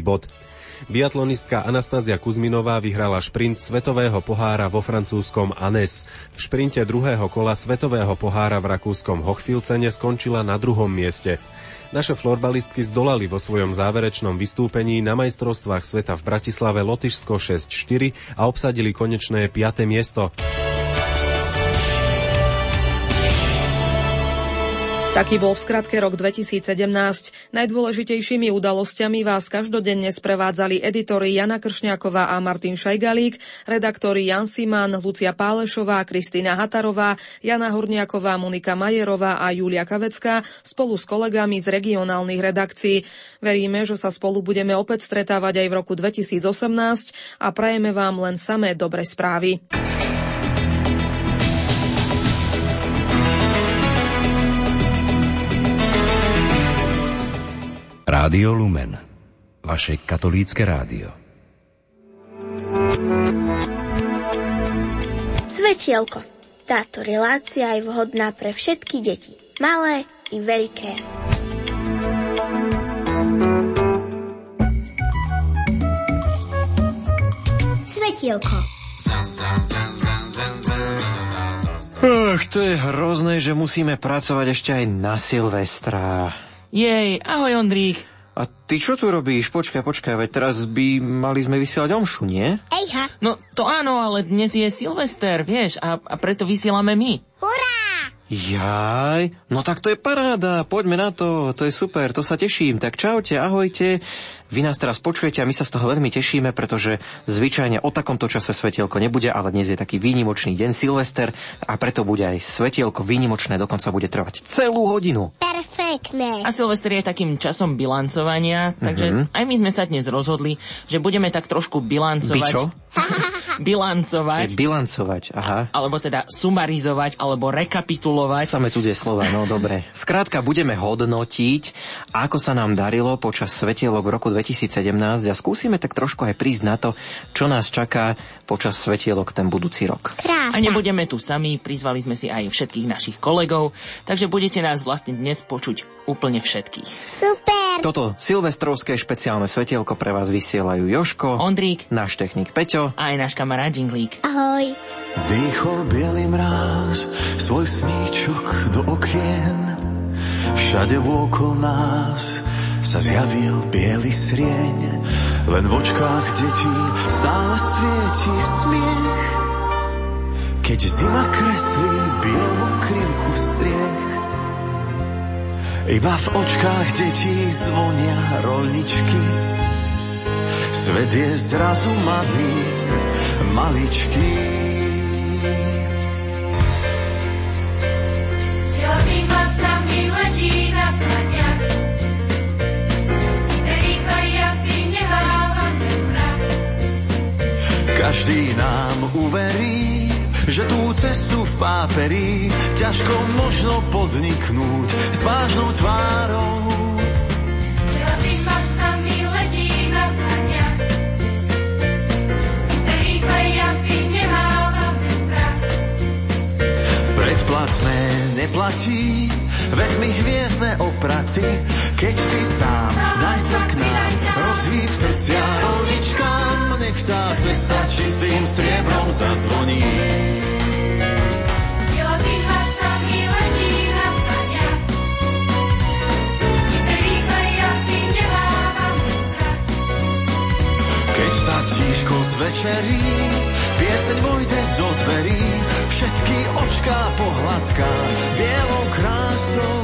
bod. Biatlonistka Anastázia Kuzminová vyhrala šprint Svetového pohára vo francúzskom Anes. V šprinte druhého kola Svetového pohára v rakúskom Hochfilcene skončila na druhom mieste. Naše florbalistky zdolali vo svojom záverečnom vystúpení na majstrovstvách sveta v Bratislave Lotyšsko 6-4 a obsadili konečné 5. miesto. Taký bol v skratke rok 2017. Najdôležitejšími udalosťami vás každodenne sprevádzali editori Jana Kršňáková a Martin Šajgalík, redaktori Jan Siman, Lucia Pálešová, Kristýna Hatarová, Jana Horniaková, Monika Majerová a Julia Kavecká spolu s kolegami z regionálnych redakcií. Veríme, že sa spolu budeme opäť stretávať aj v roku 2018 a prajeme vám len samé dobre správy. Rádio Lumen. Vaše katolícke rádio. Svetielko. Táto relácia je vhodná pre všetky deti. Malé i veľké. Svetielko. Ach, to je hrozné, že musíme pracovať ešte aj na Silvestra. Jej, ahoj Ondrík. A ty čo tu robíš? Počkaj, počkaj, veď teraz by mali sme vysielať omšu, nie? Ejha. No to áno, ale dnes je Silvester, vieš, a, a preto vysielame my. Hurá! Jaj, no tak to je paráda, poďme na to, to je super, to sa teším. Tak čaute, ahojte. Vy nás teraz počujete a my sa z toho veľmi tešíme, pretože zvyčajne o takomto čase svetielko nebude, ale dnes je taký výnimočný deň Silvester a preto bude aj svetielko výnimočné, dokonca bude trvať celú hodinu. Perfektné. A Silvester je takým časom bilancovania, takže mm-hmm. aj my sme sa dnes rozhodli, že budeme tak trošku bilancovať. Vy čo? bilancovať. Je bilancovať, aha. Alebo teda sumarizovať, alebo rekapitulovať. Samé cudzie slova, no dobre. Skrátka budeme hodnotiť, ako sa nám darilo počas svetielok v roku 2017 a skúsime tak trošku aj prísť na to, čo nás čaká počas svetielok ten budúci rok. Krása. A nebudeme tu sami, prizvali sme si aj všetkých našich kolegov, takže budete nás vlastne dnes počuť úplne všetkých. Super. Toto silvestrovské špeciálne svetielko pre vás vysielajú Joško, Ondrík náš technik Peťo a aj náš kamarát Jinglík. Ahoj. Dýchol bielý mráz svoj sníčok do okien. Všade okolo nás sa zjavil biely srieň. Len v očkách detí stále svieti smiech. Keď zima kreslí bielu krivku striech. Iba v očkách detí zvonia rolničky. Svet je zrazu malý, maličký. Každý nám uverí, že tú cestu v páperí ťažko možno podniknúť s vážnou tvárou. Predplatné neplatí, vezmi hviezdne opraty, keď si sám, daj sa k nám, rozhýb strach. Keď sa tížko zvečerí, pieseň vojde do dverí, všetky očká pohľadká bielou krásou.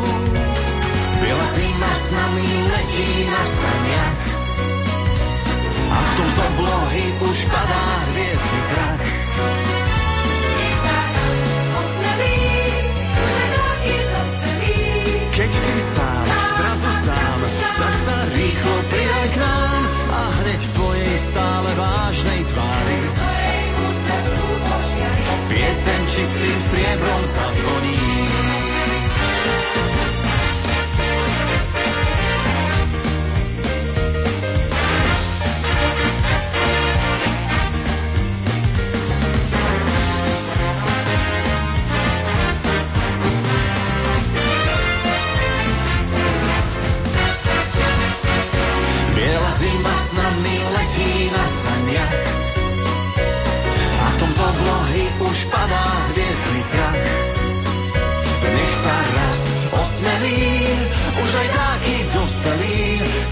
Biela zima s nami letí na saniach a v tom z oblohy už padá hviezdny prach. Vážnej tvári pieseň čistým striebrom zazvoní. Nami letí na saniach. A v tom z oblohy už padá hviezdny prach. Nech sa raz osmelí, už aj taký dospelý,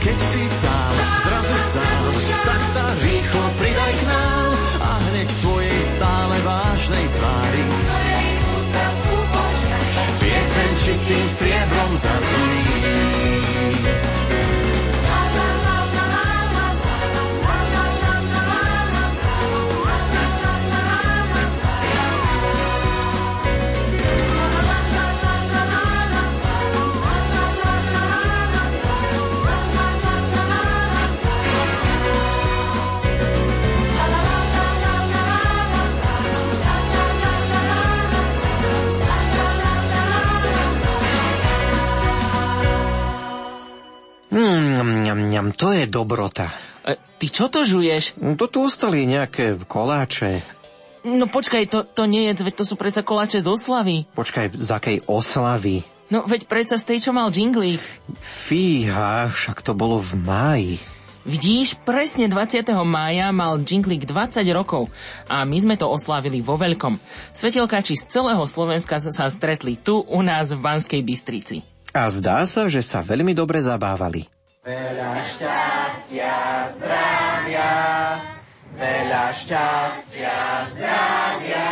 keď si sám, zrazu sám, tak sa rýchlo pridaj k nám a hneď k tvojej stále vážnej tvári. Pieseň čistým striebrom zazní. Dobrota. E, ty čo to žuješ? No, To tu ostali nejaké koláče. No počkaj, to, to nie je, veď to sú predsa koláče z oslavy. Počkaj, z akej oslavy? No veď predsa z tej, čo mal džinglík. Fíha, však to bolo v máji. Vidíš, presne 20. mája mal Jinglík 20 rokov a my sme to oslávili vo veľkom. Svetelkáči z celého Slovenska sa stretli tu u nás v Banskej Bystrici. A zdá sa, že sa veľmi dobre zabávali. Veľa šťastia, zdravia, veľa šťastia, zdravia,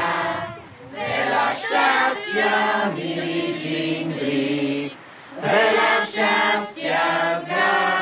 veľa šťastia, milý džingli, veľa šťastia, zdravia.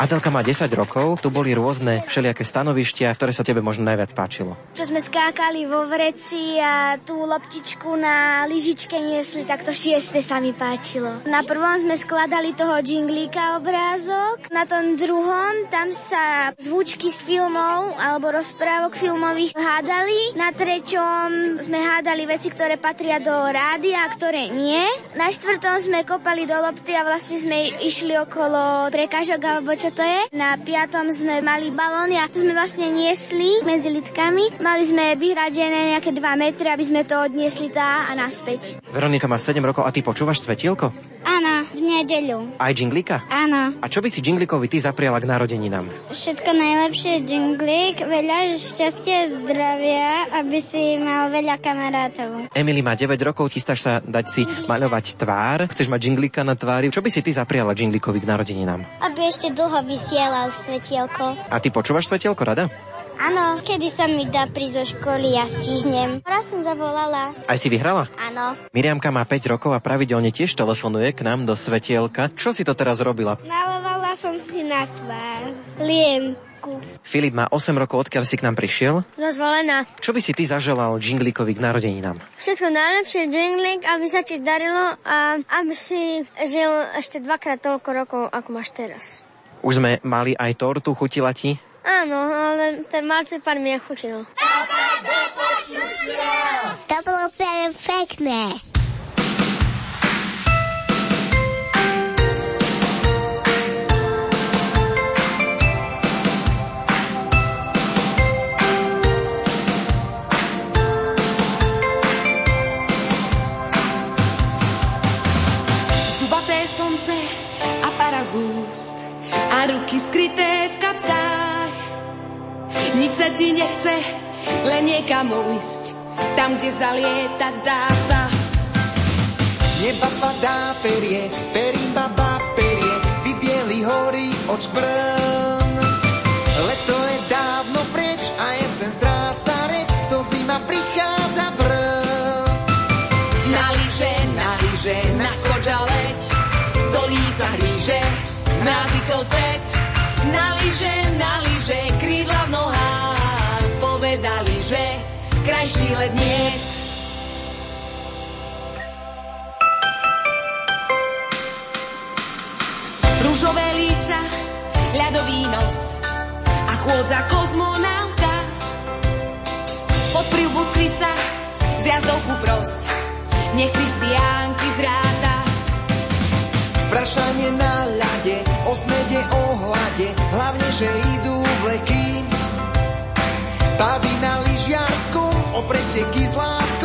Adelka má 10 rokov, tu boli rôzne všelijaké stanovištia, ktoré sa tebe možno najviac páčilo. Čo sme skákali vo vreci a tú loptičku na lyžičke niesli, tak to šieste sa mi páčilo. Na prvom sme skladali toho džinglíka obrázok, na tom druhom tam sa zvučky z filmov alebo rozprávok filmových hádali, na treťom sme hádali veci, ktoré patria do rádia a ktoré nie. Na štvrtom sme kopali do lopty a vlastne sme išli okolo prekážok alebo čo to je. Na piatom sme mali balóny a sme vlastne niesli medzi litkami. Mali sme vyhradené nejaké 2 metre, aby sme to odniesli tá a naspäť. Veronika má 7 rokov a ty počúvaš svetielko? Áno, v nedeľu. Aj džinglíka? Áno. A čo by si džinglíkovi ty zapriala k narodeninám? Všetko najlepšie, džinglík, veľa šťastia, zdravia, aby si mal veľa kamarátov. Emily má 9 rokov, chystáš sa dať si maľovať tvár, chceš mať džinglíka na tvári. Čo by si ty zapriala džinglíkovi k narodeninám? Aby ešte dlho vysielal svetielko. A ty počúvaš svetielko rada? Áno, kedy sa mi dá prísť zo školy, ja stihnem. Raz som zavolala. Aj si vyhrala? Áno. Miriamka má 5 rokov a pravidelne tiež telefonuje k nám do svetielka. Čo si to teraz robila? Malovala som si na tvár. Lienku. Filip má 8 rokov, odkiaľ si k nám prišiel. Zazvolená. Čo by si ty zaželal džinglíkovi k narodeninám? Všetko najlepšie, Jingling, aby sa ti darilo a aby si žil ešte dvakrát toľko rokov, ako máš teraz. Už sme mali aj tortu, chutila ti? Áno, ale ten marcipán mi nechutil. To bolo perfektné. Zubaté slnce a para z úst a ruky skryté v kapsách. Nič sa ti nechce, len niekam ujsť, tam, kde zalietať dá sa. Neba padá perie, perím baba perie, vybieli hory od šbrn. Leto je dávno preč a jesen stráca reč, to zima prichádza brn. Na lyže, na lyže, naskoč a leď, do líca hríže, mrazíkov svet. Na lyže, na lyže, krídla v nohách, povedali, že krajší let niet. Rúžové líca, ľadový nos a chôdza kozmonauta. Pod prilbu sa z jazdovku pros, nech Kristiánky zráta. Prašanie na ľade, o smede, o hlade, hlavne, že idú vleky. Pady na lyžiarskom, o preteky s láskou,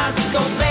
house goes back.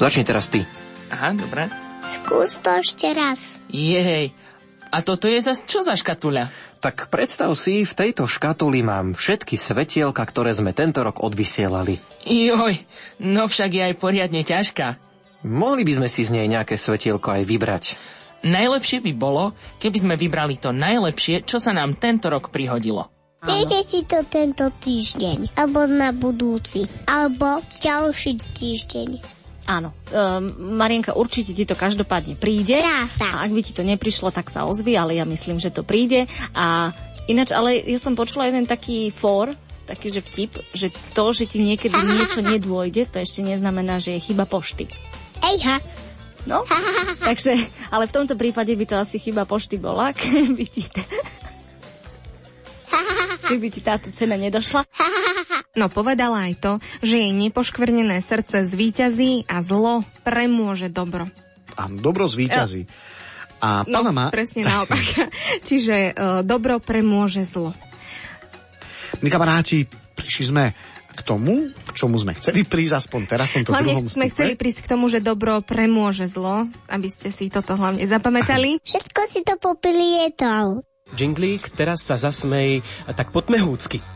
Začni teraz ty. Aha, dobré. Skús to ešte raz. Jej. A toto je zas čo za škatuľa? Tak predstav si, v tejto škatuli mám všetky svetielka, ktoré sme tento rok odvysielali. Joj, no však je aj poriadne ťažká. Mohli by sme si z nej nejaké svetielko aj vybrať. Najlepšie by bolo, keby sme vybrali to najlepšie, čo sa nám tento rok prihodilo. Viete si to tento týždeň, alebo na budúci, alebo ďalší týždeň. Áno, um, Marienka, určite ti to každopádne príde. Krása. A ak by ti to neprišlo, tak sa ozvi, ale ja myslím, že to príde. A ináč, ale ja som počula jeden taký fór, taký, že vtip, že to, že ti niekedy niečo nedôjde, to ešte neznamená, že je chyba pošty. Ejha. No, takže, ale v tomto prípade by to asi chyba pošty bola, keby ti, t- keby ti táto cena nedošla. No povedala aj to, že jej nepoškvrnené srdce zvíťazí a zlo premôže dobro. Áno, dobro zvíťazí. A No, má... presne naopak. Čiže uh, dobro premôže zlo. My kamaráti, prišli sme k tomu, k čomu sme chceli prísť aspoň teraz v tomto Hlavne druhom sme stupe. chceli prísť k tomu, že dobro premôže zlo, aby ste si toto hlavne zapamätali. Všetko si to popilietal. Džinglík, teraz sa zasmej tak potmehúcky.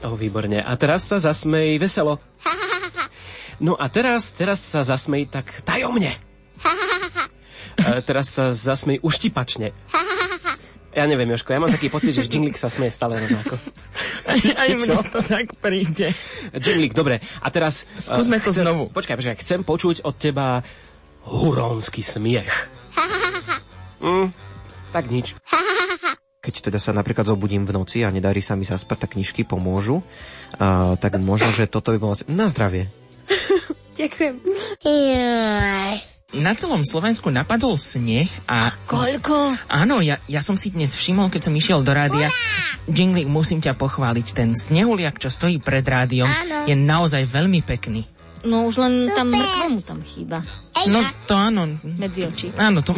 O, výborne. A teraz sa zasmej veselo. No a teraz, teraz sa zasmej tak tajomne. E, teraz sa zasmej uštipačne. Ja neviem, Joško, ja mám taký pocit, že Džinglík sa smeje stále rovnako. Aj mne to tak príde. Džinglík, dobre. A teraz... Skúsme to chcem- znovu. Počkaj, počkaj, chcem počuť od teba hurónsky smiech. Mm, tak nič. Keď teda sa napríklad zobudím v noci a nedarí sa mi zaspať, tak knižky pomôžu. Uh, tak možno, že toto by bolo... Na zdravie. Ďakujem. Na celom Slovensku napadol sneh a... Koľko? Áno, ja, ja som si dnes všimol, keď som išiel do rádia. Jinglik, musím ťa pochváliť. Ten snehuliak, čo stojí pred rádiom, Áno. je naozaj veľmi pekný. No už len tam Super. mŕtvomu tam chýba. No to áno. Medzi oči. Áno, to,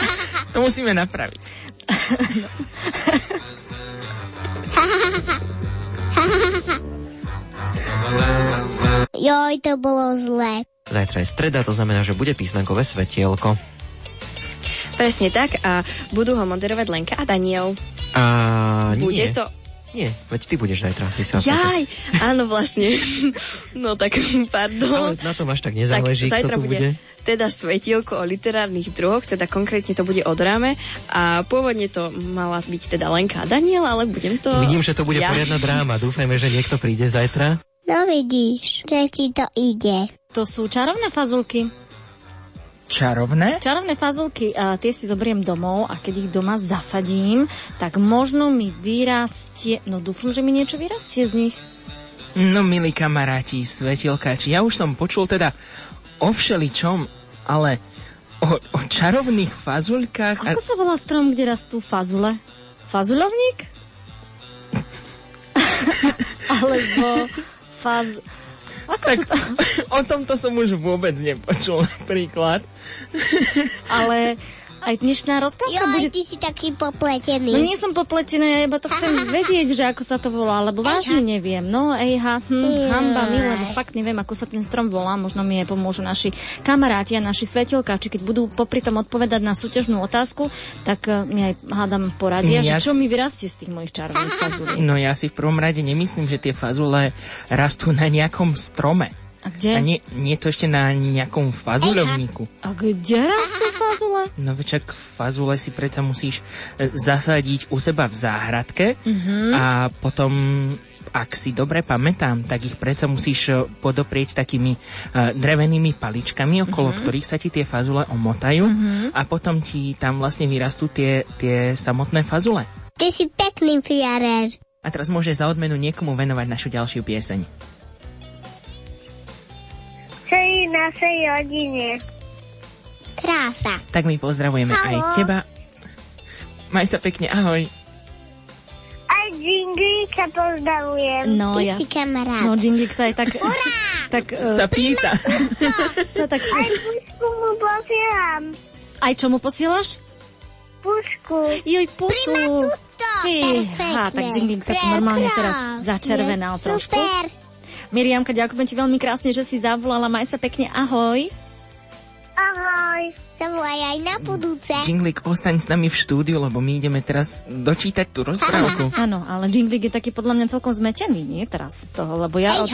to musíme napraviť. Joj, to bolo zlé. Zajtra je streda, to znamená, že bude písmenkové svetielko. Presne tak a budú ho moderovať Lenka a Daniel. A Bude nie, to... nie, veď ty budeš zajtra. Sa Jaj, áno vlastne. No tak, pardon. Ale na tom až tak nezáleží, tak, kto tu bude. teda svetielko o literárnych druhoch, teda konkrétne to bude o dráme a pôvodne to mala byť teda Lenka a Daniel, ale budem to... Vidím, že to bude ja. poriadna dráma. Dúfajme, že niekto príde zajtra. No vidíš, že ti to ide. To sú čarovné fazulky. Čarovné? Čarovné fazulky, a tie si zoberiem domov a keď ich doma zasadím, tak možno mi vyrastie, no dúfam, že mi niečo vyrastie z nich. No, milí kamaráti, svetielkáči, ja už som počul teda o všeličom, ale o, o čarovných fazulkách... Ako sa volá strom, kde rastú fazule? Fazulovník? Alebo faz... Tak, to... o tomto som už vôbec nepočul napríklad. Ale aj dnešná rozprávka Joj, bude... ty si taký popletený. No nie som popletená, ja iba to chcem vedieť, že ako sa to volá, lebo vážne neviem. No, ejha, hm, hamba mi, lebo fakt neviem, ako sa ten strom volá. Možno mi aj pomôžu naši kamaráti a naši svetelkáči, keď budú popri tom odpovedať na súťažnú otázku, tak eh, mi aj hádam poradia, Ja že čo mi vyrastie z tých mojich čarovných fazulí. No ja si v prvom rade nemyslím, že tie fazule rastú na nejakom strome. A kde? A nie, nie je to ešte na nejakom fazuľovníku. A kde rastú fazule? No večak fazule si predsa musíš e, zasadiť u seba v záhradke Mhm. a potom, ak si dobre pamätám, tak ich predsa musíš e, podoprieť takými e, drevenými paličkami, okolo Mhm. ktorých sa ti tie fazule omotajú Mhm. a potom ti tam vlastne vyrastú tie, tie samotné fazule. Ty si pekný fiarer. A teraz môže za odmenu niekomu venovať našu ďalšiu pieseň. Celý našej rodine. Krása. Tak my pozdravujeme aj Haló. teba. Maj sa pekne, ahoj. Aj Jinglíka pozdravujem. No, Ty ja... si kamarát. No, Jinglik sa aj tak... tak, uh, Sa pýta. sa tak... Aj pušku mu posielam. Aj čo mu posielaš? Pušku. Joj, pusu. Fíha, tak Jingling sa tu normálne teraz začervenal trošku. Super. Miriamka, ďakujem ti veľmi krásne, že si zavolala. Maj sa pekne, ahoj. Ahoj. Zavolaj aj na budúce. Jinglik, ostaň s nami v štúdiu, lebo my ideme teraz dočítať tú rozprávku. Áno, ale Jinglik je taký podľa mňa celkom zmetený, nie teraz z toho, lebo ja od,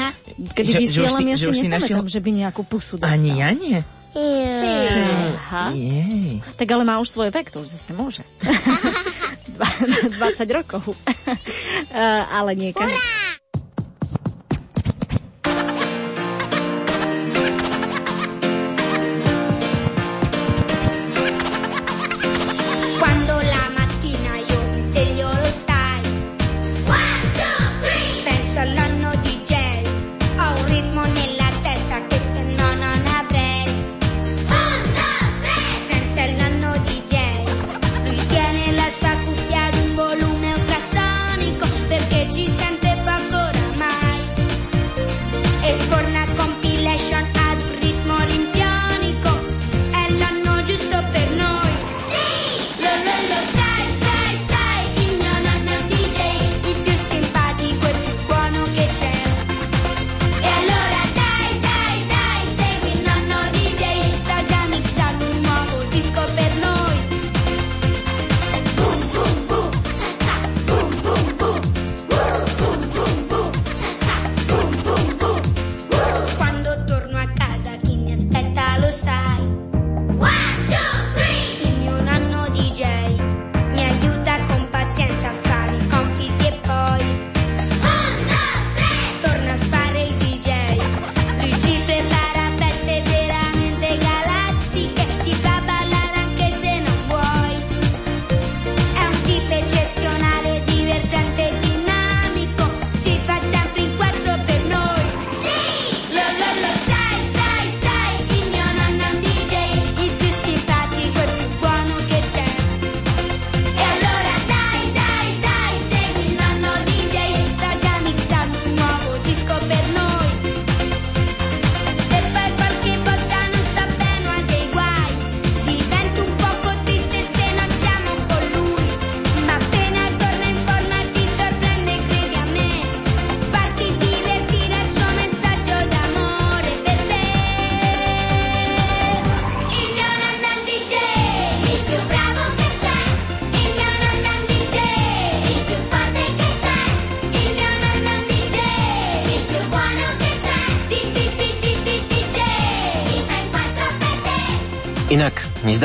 kedy Že- že vysielam, si- ja že si nepamätám, našiel- že by nejakú pusu dostal. Ani ja nie. Fíha. Jej. Tak ale má už svoj vek, to už zase môže. 20 rokov. Eh, ale nie každý.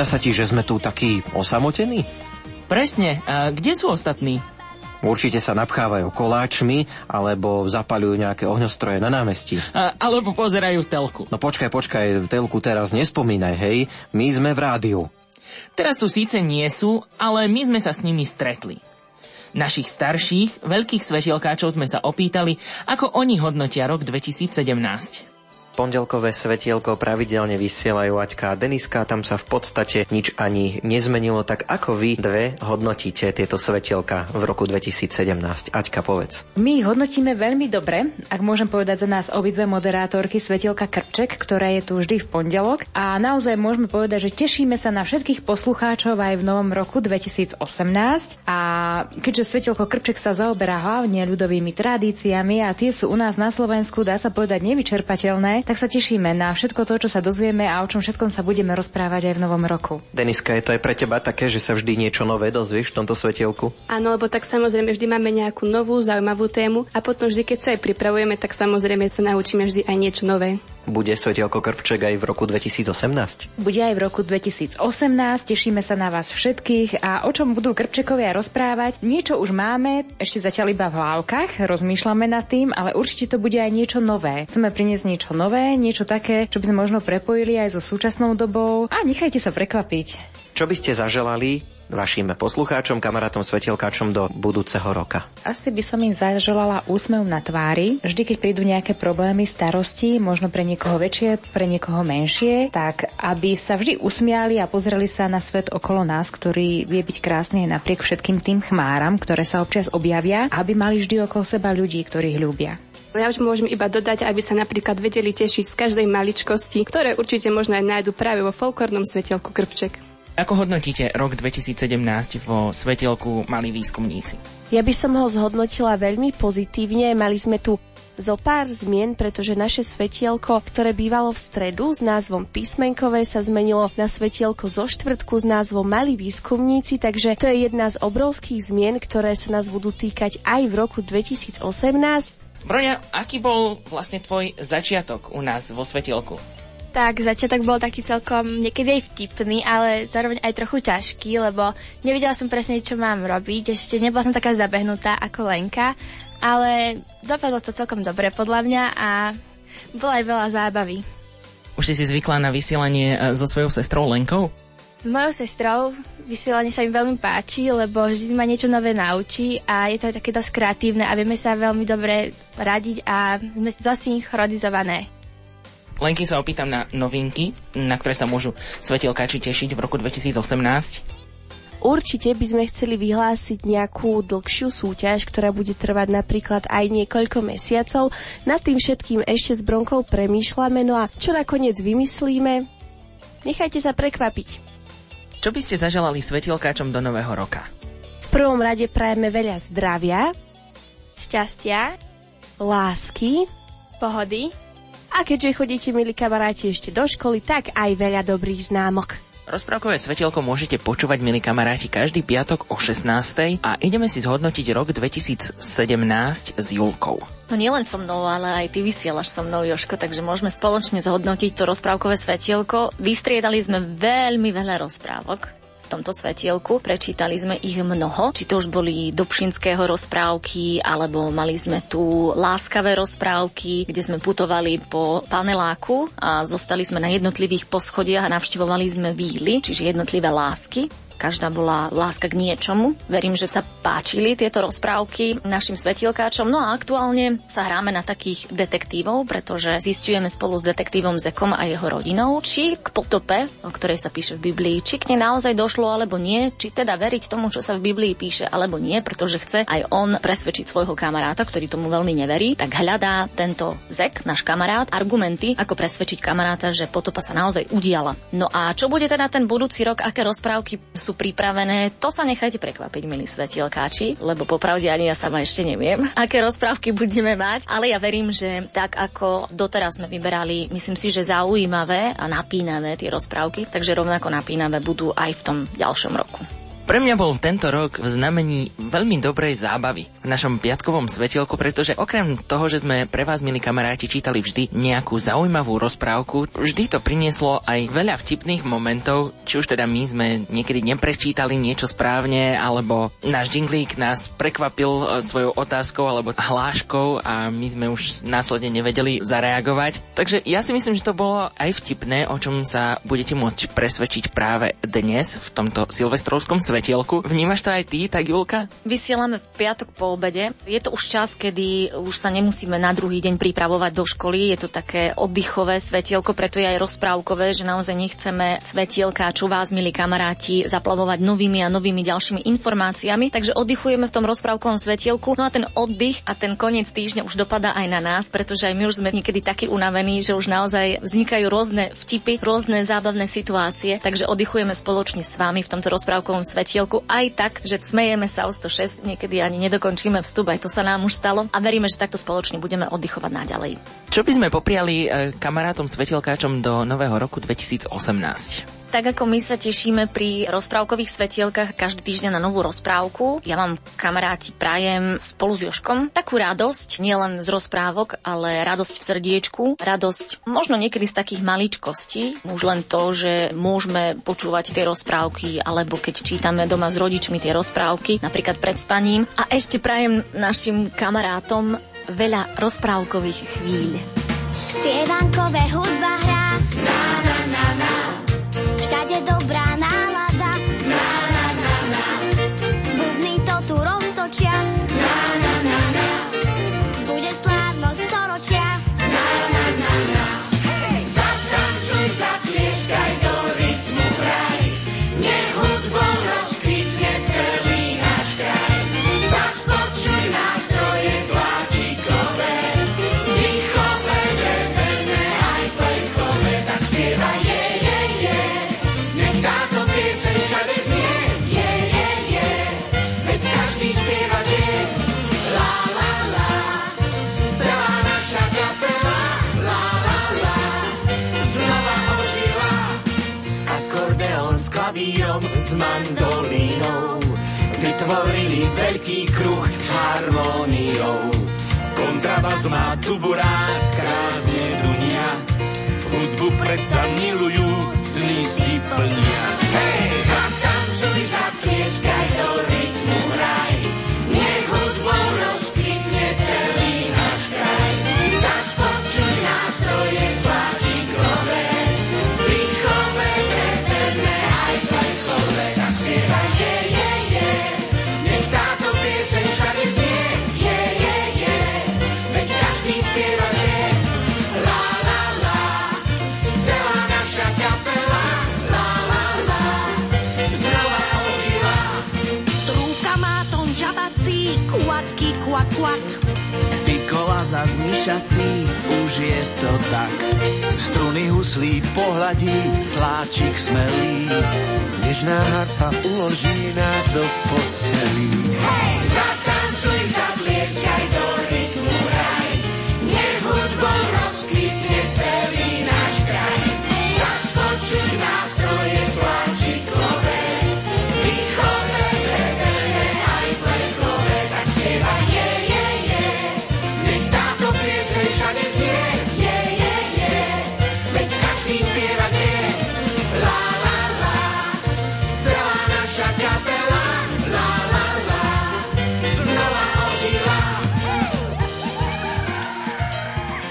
Nezdá sa ti, že sme tu takí osamotení? Presne, a kde sú ostatní? Určite sa napchávajú koláčmi alebo zapalujú nejaké ohňostroje na námestí. A, alebo pozerajú telku. No počkaj, počkaj, telku teraz nespomínaj, hej. My sme v rádiu. Teraz tu síce nie sú, ale my sme sa s nimi stretli. Našich starších, veľkých svetelkáčov sme sa opýtali, ako oni hodnotia rok 2017. Pondelkové svetielko pravidelne vysielajú Aťka a Deniska, tam sa v podstate nič ani nezmenilo, tak ako vy dve hodnotíte tieto svetielka v roku 2017? Aťka, povedz. My ich hodnotíme veľmi dobre, ak môžem povedať za nás obidve moderátorky Svetelka Krček, ktorá je tu vždy v pondelok. A naozaj môžeme povedať, že tešíme sa na všetkých poslucháčov aj v novom roku 2018 a keďže Svetelko Krček sa zaoberá hlavne ľudovými tradíciami a tie sú u nás na Slovensku, dá sa povedať, nevyčerpateľné, tak sa tešíme na všetko to, čo sa dozvieme a o čom všetkom sa budeme rozprávať aj v novom roku. Deniska, je to aj pre teba také, že sa vždy niečo nové dozvieš v tomto svetielku? Áno, lebo tak samozrejme vždy máme nejakú novú, zaujímavú tému a potom vždy, keď sa aj pripravujeme, tak samozrejme sa naučíme vždy aj niečo nové. Bude Svetielko Krpček aj v roku 2018? Bude aj v roku 2018, tešíme sa na vás všetkých a o čom budú Krpčekovia rozprávať, niečo už máme, ešte zatiaľ iba v hlavkách, rozmýšľame nad tým, ale určite to bude aj niečo nové. Chceme priniesť niečo nové, niečo také, čo by sme možno prepojili aj so súčasnou dobou a nechajte sa prekvapiť. Čo by ste zaželali vašim poslucháčom, kamarátom, svetielkáčom do budúceho roka? Asi by som im zaželala úsmev na tvári. Vždy, keď prídu nejaké problémy, starosti, možno pre niekoho väčšie, pre niekoho menšie, tak aby sa vždy usmiali a pozreli sa na svet okolo nás, ktorý vie byť krásny aj napriek všetkým tým chmáram, ktoré sa občas objavia, aby mali vždy okolo seba ľudí, ktorých ľúbia. Ja už môžem iba dodať, aby sa napríklad vedeli tešiť z každej maličkosti, ktoré určite možno aj nájdu práve vo folklórnom svetelku Krpček. Ako hodnotíte rok 2017 vo svetielku Malí výskumníci? Ja by som ho zhodnotila veľmi pozitívne. Mali sme tu zo pár zmien, pretože naše svetielko, ktoré bývalo v stredu s názvom Písmenkové, sa zmenilo na svetielko zo štvrtku s názvom Malí výskumníci, takže to je jedna z obrovských zmien, ktoré sa nás budú týkať aj v roku 2018. Broňa, aký bol vlastne tvoj začiatok u nás vo svetielku? Tak začiatok bol taký celkom niekedy aj vtipný, ale zároveň aj trochu ťažký, lebo nevedela som presne, čo mám robiť. Ešte nebola som taká zabehnutá ako Lenka, ale dopadlo to celkom dobre podľa mňa a bolo aj veľa zábavy. Už si si zvykla na vysielanie e, so svojou sestrou Lenkou? S mojou sestrou vysielanie sa mi veľmi páči, lebo vždy ma niečo nové naučí a je to aj také dosť kreatívne a vieme sa veľmi dobre radiť a sme zosynchronizované. Lenky sa opýtam na novinky, na ktoré sa môžu svetelkáči tešiť v roku 2018. Určite by sme chceli vyhlásiť nejakú dlhšiu súťaž, ktorá bude trvať napríklad aj niekoľko mesiacov. Nad tým všetkým ešte s Bronkou premýšľame, no a čo nakoniec vymyslíme? Nechajte sa prekvapiť. Čo by ste zaželali svetelkáčom do nového roka? V prvom rade prajeme veľa zdravia, šťastia, lásky, pohody a keďže chodíte, milí kamaráti, ešte do školy, tak aj veľa dobrých známok. Rozprávkové svetielko môžete počúvať, milí kamaráti, každý piatok o 16. a ideme si zhodnotiť rok 2017 s Julkou. No nielen so mnou, ale aj ty vysielaš so mnou, Joško, takže môžeme spoločne zhodnotiť to rozprávkové svetielko. Vystriedali sme veľmi veľa rozprávok tomto svetielku. Prečítali sme ich mnoho, či to už boli Dobšinského rozprávky, alebo mali sme tu láskavé rozprávky, kde sme putovali po paneláku a zostali sme na jednotlivých poschodiach a navštevovali sme víly, čiže jednotlivé lásky každá bola láska k niečomu. Verím, že sa páčili tieto rozprávky našim svetielkáčom. No a aktuálne sa hráme na takých detektívov, pretože zistujeme spolu s detektívom Zekom a jeho rodinou, či k potope, o ktorej sa píše v Biblii, či k nej naozaj došlo alebo nie, či teda veriť tomu, čo sa v Biblii píše alebo nie, pretože chce aj on presvedčiť svojho kamaráta, ktorý tomu veľmi neverí, tak hľadá tento Zek, náš kamarát, argumenty, ako presvedčiť kamaráta, že potopa sa naozaj udiala. No a čo bude teda ten budúci rok, aké rozprávky sú pripravené, to sa nechajte prekvapiť, milí svetielkáči, lebo popravde ani ja sama ešte neviem, aké rozprávky budeme mať, ale ja verím, že tak ako doteraz sme vyberali, myslím si, že zaujímavé a napínavé tie rozprávky, takže rovnako napínavé budú aj v tom ďalšom roku. Pre mňa bol tento rok v znamení veľmi dobrej zábavy v našom piatkovom svetelku, pretože okrem toho, že sme pre vás, milí kamaráti, čítali vždy nejakú zaujímavú rozprávku, vždy to prinieslo aj veľa vtipných momentov, či už teda my sme niekedy neprečítali niečo správne, alebo náš jinglík nás prekvapil e, svojou otázkou alebo hláškou a my sme už následne nevedeli zareagovať. Takže ja si myslím, že to bolo aj vtipné, o čom sa budete môcť presvedčiť práve dnes v tomto silvestrovskom svete svetielku. Vnímaš to aj ty, tak Julka? Vysielame v piatok po obede. Je to už čas, kedy už sa nemusíme na druhý deň pripravovať do školy. Je to také oddychové svetielko, preto je aj rozprávkové, že naozaj nechceme svetielka, čo vás, milí kamaráti, zaplavovať novými a novými ďalšími informáciami. Takže oddychujeme v tom rozprávkovom svetielku. No a ten oddych a ten koniec týždňa už dopadá aj na nás, pretože aj my už sme niekedy takí unavení, že už naozaj vznikajú rôzne vtipy, rôzne zábavné situácie. Takže oddychujeme spoločne s vami v tomto rozprávkovom svetielku svetielku aj tak, že smejeme sa o 106, niekedy ani nedokončíme vstup, aj to sa nám už stalo a veríme, že takto spoločne budeme oddychovať naďalej. Čo by sme popriali e, kamarátom svetielkáčom do nového roku 2018? Tak ako my sa tešíme pri rozprávkových svetielkach každý týždeň na novú rozprávku, ja vám kamaráti prajem spolu s Joškom takú radosť, nielen z rozprávok, ale radosť v srdiečku, radosť možno niekedy z takých maličkostí, už len to, že môžeme počúvať tie rozprávky, alebo keď čítame doma s rodičmi tie rozprávky, napríklad pred spaním. A ešte prajem našim kamarátom veľa rozprávkových chvíľ. Spievankové hudba hrá. Na. Všade dobrá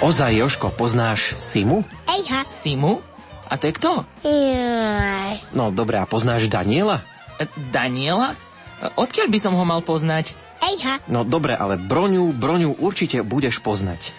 Ozaj, Joško, poznáš Simu? Ejha. Simu? A to je kto? Jaj. No dobre, a poznáš Daniela? E, Daniela? E, Odkiaľ by som ho mal poznať? Ejha. No dobre, ale Broňu, Broňu určite budeš poznať.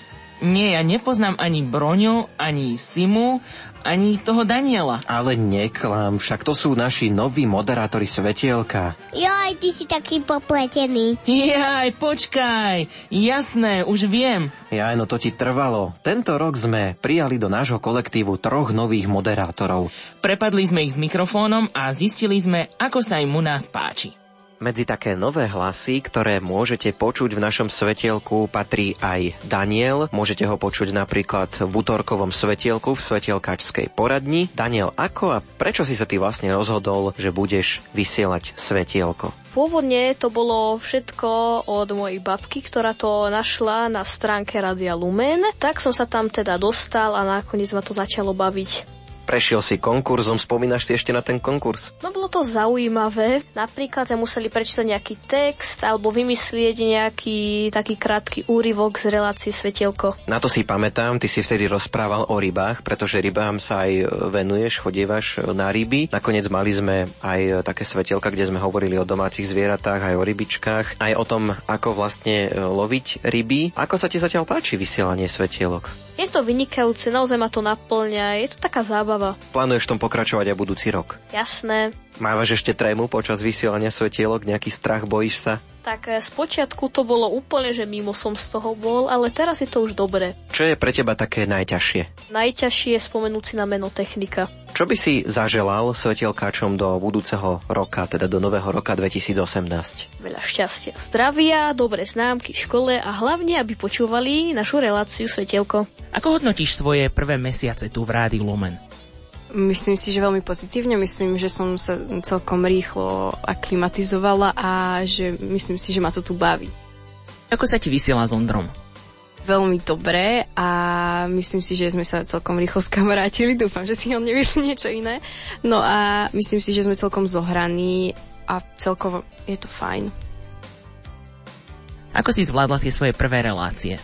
Nie, ja nepoznám ani Broňu, ani Simu, ani toho Daniela. Ale neklam, však to sú naši noví moderátori Svetielka. Joj, ty si taký popletený. Jaj, počkaj, jasné, už viem. Jaj, no to ti trvalo. Tento rok sme prijali do nášho kolektívu troch nových moderátorov. Prepadli sme ich s mikrofónom a zistili sme, ako sa im u nás páči. Medzi také nové hlasy, ktoré môžete počuť v našom svetielku, patrí aj Daniel. Môžete ho počuť napríklad v útorkovom svetielku v svetielkačskej poradni. Daniel, ako a prečo si sa ty vlastne rozhodol, že budeš vysielať svetielko? Pôvodne to bolo všetko od mojej babky, ktorá to našla na stránke Radia Lumen. Tak som sa tam teda dostal a nakoniec ma to začalo baviť. Prešiel si konkurzom, spomínaš si ešte na ten konkurs? No bolo to zaujímavé. Napríklad sme museli prečítať nejaký text alebo vymyslieť nejaký taký krátky úryvok z relácie Svetielko. Na to si pamätám, ty si vtedy rozprával o rybách, pretože rybám sa aj venuješ, chodievaš na ryby. Nakoniec mali sme aj také svetielka, kde sme hovorili o domácich zvieratách, aj o rybičkách, aj o tom, ako vlastne loviť ryby. Ako sa ti zatiaľ páči vysielanie svetielok? Je to vynikajúce, naozaj ma to naplňa, je to taká zábava. Plánuješ tom pokračovať aj budúci rok? Jasné. Mávaš ešte trému počas vysielania svetielok? Nejaký strach, bojíš sa? Tak z počiatku to bolo úplne, že mimo som z toho bol, ale teraz je to už dobré. Čo je pre teba také najťažšie? Najťažšie je spomenúť si na meno technika. Čo by si zaželal svetielkáčom do budúceho roka, teda do nového roka 2018? Veľa šťastia, zdravia, dobré známky v škole a hlavne, aby počúvali našu reláciu Svetielko. Ako hodnotíš svoje prvé mesiace tu v Rádiu Lumen? Myslím si, že veľmi pozitívne. Myslím, že som sa celkom rýchlo aklimatizovala a že myslím si, že ma to tu baví. Ako sa ti vysiela s Ondrom? Veľmi dobré a myslím si, že sme sa celkom rýchlo skamarátili. Dúfam, že si on nemyslí niečo iné. No a myslím si, že sme celkom zohraní a celkovo je to fajn. Ako si zvládla tie svoje prvé relácie?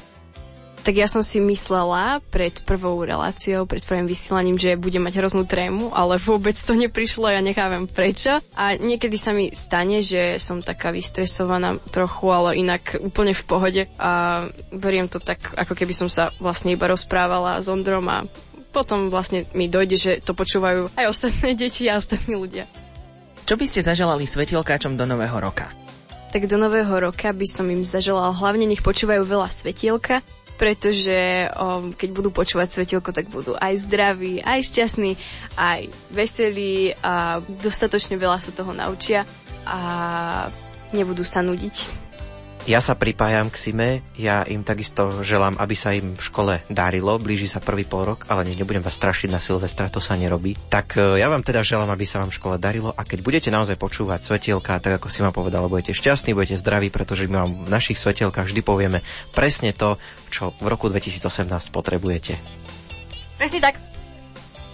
Tak ja som si myslela pred prvou reláciou, pred prvým vysielaním, že budem mať hroznú trému, ale vôbec to neprišlo, ja nechávam prečo. A niekedy sa mi stane, že som taká vystresovaná trochu, ale inak úplne v pohode a beriem to tak, ako keby som sa vlastne iba rozprávala s Ondrom a potom vlastne mi dojde, že to počúvajú aj ostatné deti a ostatní ľudia. Čo by ste zaželali svetielkáčom do nového roka? Tak do nového roka by som im zaželal hlavne nech počúvajú veľa svetielka, pretože um, keď budú počúvať svetielko, tak budú aj zdraví, aj šťastní, aj veselí a dostatočne veľa sa toho naučia a nebudú sa nudiť. Ja sa pripájam k Sime, ja im takisto želám, aby sa im v škole darilo, blíži sa prvý pol rok, ale nie, nebudem vás strašiť na Silvestra, to sa nerobí. Tak e, ja vám teda želám, aby sa vám v škole darilo a keď budete naozaj počúvať svetielka, tak ako si ma povedal, budete šťastní, budete zdraví, pretože my vám v našich svetielkach vždy povieme presne to, čo v roku 2018 potrebujete. Presne tak.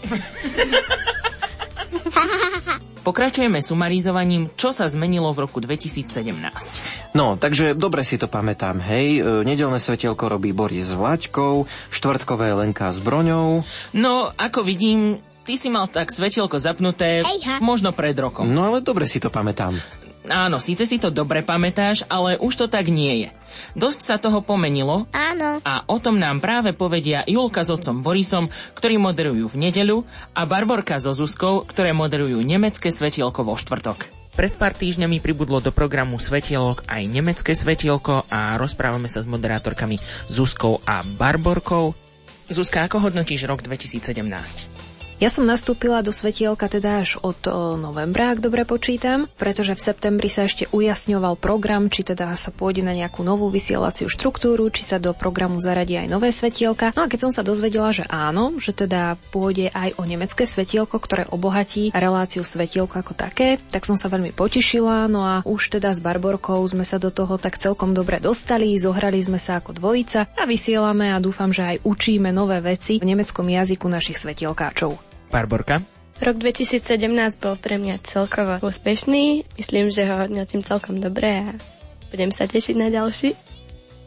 Pokračujeme sumarizovaním, čo sa zmenilo v roku 2017. No, takže dobre si to pamätám, hej. E, Nedelné svetielko robí Boris s Vlaďkou, štvrtkové Lenka s Broňou. No, ako vidím, ty si mal tak svetielko zapnuté Hejha. možno pred rokom. No ale dobre si to pamätám. Áno, síce si to dobre pamätáš, ale už to tak nie je. Dosť sa toho pomenilo Áno. a o tom nám práve povedia Julka s otcom Borisom, ktorí moderujú v nedeľu a Barborka so Zuzkou, ktoré moderujú nemecké svetielko vo štvrtok. Pred pár týždňami pribudlo do programu Svetielok aj nemecké svetielko a rozprávame sa s moderátorkami Zuzkou a Barborkou. Zuzka, ako hodnotíš rok 2017? Ja som nastúpila do svetielka teda až od o, novembra, ak dobre počítam, pretože v septembri sa ešte ujasňoval program, či teda sa pôjde na nejakú novú vysielaciu štruktúru, či sa do programu zaradí aj nové svetielka. No a keď som sa dozvedela, že áno, že teda pôjde aj o nemecké svetielko, ktoré obohatí reláciu svetielko ako také, tak som sa veľmi potešila, no a už teda s Barborkou sme sa do toho tak celkom dobre dostali, zohrali sme sa ako dvojica a vysielame a dúfam, že aj učíme nové veci v nemeckom jazyku našich svetielkáčov. Barborka? Rok 2017 bol pre mňa celkovo úspešný. Myslím, že ho hodnotím celkom dobre a budem sa tešiť na ďalší.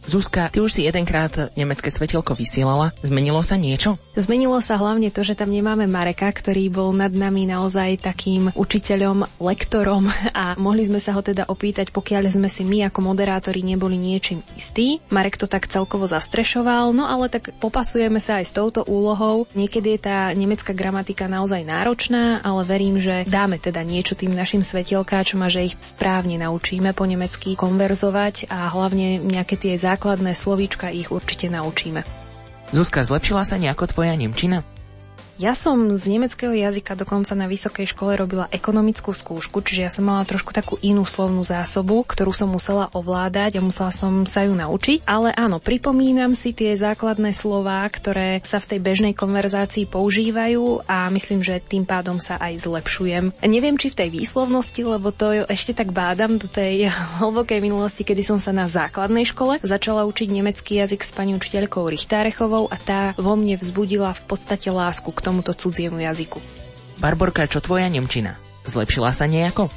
Zuzka, ty už si jedenkrát nemecké svetielko vysielala. Zmenilo sa niečo? Zmenilo sa hlavne to, že tam nemáme Mareka, ktorý bol nad nami naozaj takým učiteľom, lektorom a mohli sme sa ho teda opýtať, pokiaľ sme si my ako moderátori neboli niečím istí. Marek to tak celkovo zastrešoval, no ale tak popasujeme sa aj s touto úlohou. Niekedy je tá nemecká gramatika naozaj náročná, ale verím, že dáme teda niečo tým našim svetielkáčom a že ich správne naučíme po nemecky konverzovať a hlavne nejaké tie základné slovíčka ich určite naučíme. Zuzka, zlepšila sa nejako tvoja Nemčina? Ja som z nemeckého jazyka dokonca na vysokej škole robila ekonomickú skúšku, čiže ja som mala trošku takú inú slovnú zásobu, ktorú som musela ovládať a musela som sa ju naučiť. Ale áno, pripomínam si tie základné slová, ktoré sa v tej bežnej konverzácii používajú a myslím, že tým pádom sa aj zlepšujem. Neviem, či v tej výslovnosti, lebo to ešte tak bádam do tej hlbokej minulosti, kedy som sa na základnej škole začala učiť nemecký jazyk s pani učiteľkou Richtárechovou a tá vo mne vzbudila v podstate lásku k tomuto cudziemu jazyku. Barborka, čo tvoja Nemčina? Zlepšila sa nejako?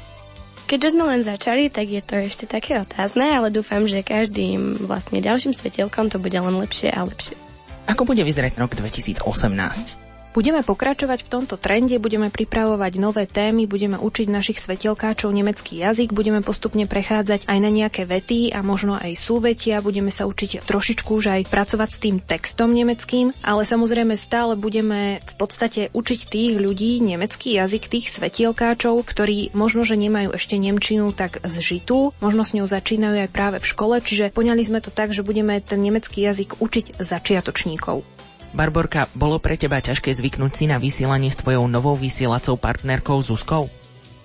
Keďže sme len začali, tak je to ešte také otázne, ale dúfam, že každým vlastne ďalším svetielkom to bude len lepšie a lepšie. Ako bude vyzerať rok 2018? Budeme pokračovať v tomto trende, budeme pripravovať nové témy, budeme učiť našich svetelkáčov nemecký jazyk, budeme postupne prechádzať aj na nejaké vety a možno aj súvetia, budeme sa učiť trošičku už aj pracovať s tým textom nemeckým, ale samozrejme stále budeme v podstate učiť tých ľudí nemecký jazyk, tých svetielkáčov, ktorí možno, že nemajú ešte nemčinu tak zžitú, možno s ňou začínajú aj práve v škole, čiže poňali sme to tak, že budeme ten nemecký jazyk učiť začiatočníkov. Barborka, bolo pre teba ťažké zvyknúť si na vysielanie s tvojou novou vysielacou partnerkou Zuzkou?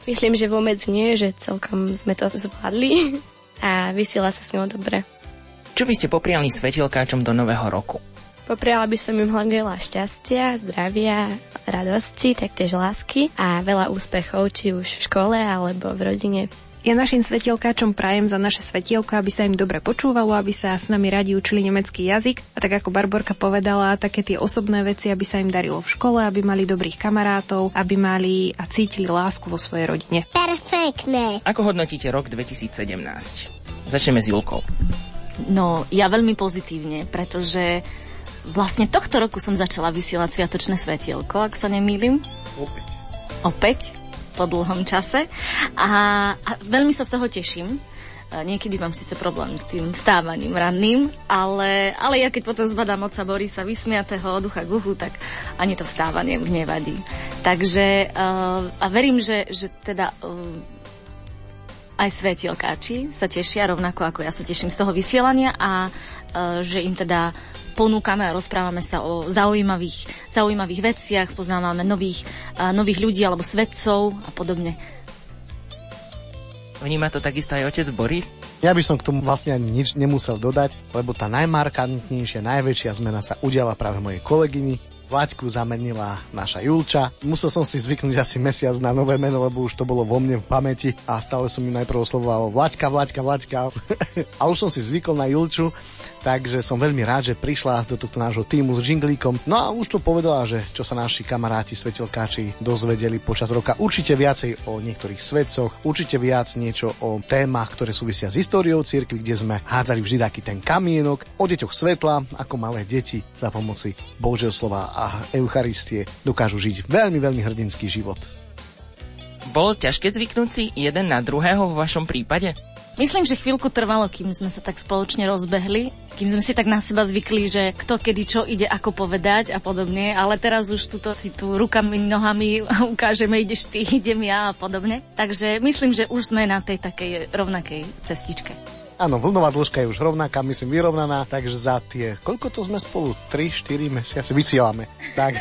Myslím, že vôbec nie, že celkom sme to zvládli a vysiela sa s ňou dobre. Čo by ste popriali svetielkáčom do nového roku? Popriala by som im hlavne veľa šťastia, zdravia, radosti, taktiež lásky a veľa úspechov, či už v škole alebo v rodine. Ja našim svetielkáčom prajem za naše svetielko, aby sa im dobre počúvalo, aby sa s nami radi učili nemecký jazyk. A tak ako Barborka povedala, také tie osobné veci, aby sa im darilo v škole, aby mali dobrých kamarátov, aby mali a cítili lásku vo svojej rodine. Perfektné. Ako hodnotíte rok 2017? Začneme s Julkou. No, ja veľmi pozitívne, pretože vlastne tohto roku som začala vysielať Sviatočné svetielko, ak sa nemýlim. Opäť. Opäť, po dlhom čase. A, a veľmi sa z toho teším. A Niekedy mám síce problém s tým vstávaním ranným, ale, ale ja keď potom zbadám oca Borisa vysmiatého od ducha k uchu, tak ani to vstávanie už nevadí. Takže uh, a verím, že, že teda uh, aj svetielkáči sa tešia rovnako ako ja sa teším z toho vysielania a uh, že im teda ponúkame a rozprávame sa o zaujímavých, zaujímavých veciach, spoznávame nových, nových ľudí alebo svedcov a podobne. Vníma to takisto aj otec Boris? Ja by som k tomu vlastne ani nič nemusel dodať, lebo tá najmarkantnejšia, najväčšia zmena sa udiala práve mojej kolegyni. Vlaďku zamenila naša Julča. Musel som si zvyknúť asi mesiac na nové meno, lebo už to bolo vo mne v pamäti a stále som ju najprv oslovoval Vlaďka, Vlaďka, Vlaďka. a už som si zvykol na Julču, takže som veľmi rád, že prišla do tohto nášho týmu s jinglíkom. No a už to povedala, že čo sa naši kamaráti svetelkáči dozvedeli počas roka. Určite viacej o niektorých svedcoch, určite viac niečo o témach, ktoré súvisia s históriou cirkvi, kde sme hádzali vždy taký ten kamienok, o deťoch svetla, ako malé deti za pomoci Božieho slova a Eucharistie dokážu žiť veľmi, veľmi hrdinský život. Bolo ťažké zvyknúť si jeden na druhého vo vašom prípade? Myslím, že chvíľku trvalo, kým sme sa tak spoločne rozbehli, kým sme si tak na seba zvykli, že kto kedy čo ide ako povedať a podobne, ale teraz už tuto si tu rukami, nohami ukážeme, ideš ty, idem ja a podobne. Takže myslím, že už sme na tej takej rovnakej cestičke. Áno, vlnová dĺžka je už rovnaká, myslím vyrovnaná, takže za tie, koľko to sme spolu, 3-4 mesiace vysielame. Tak,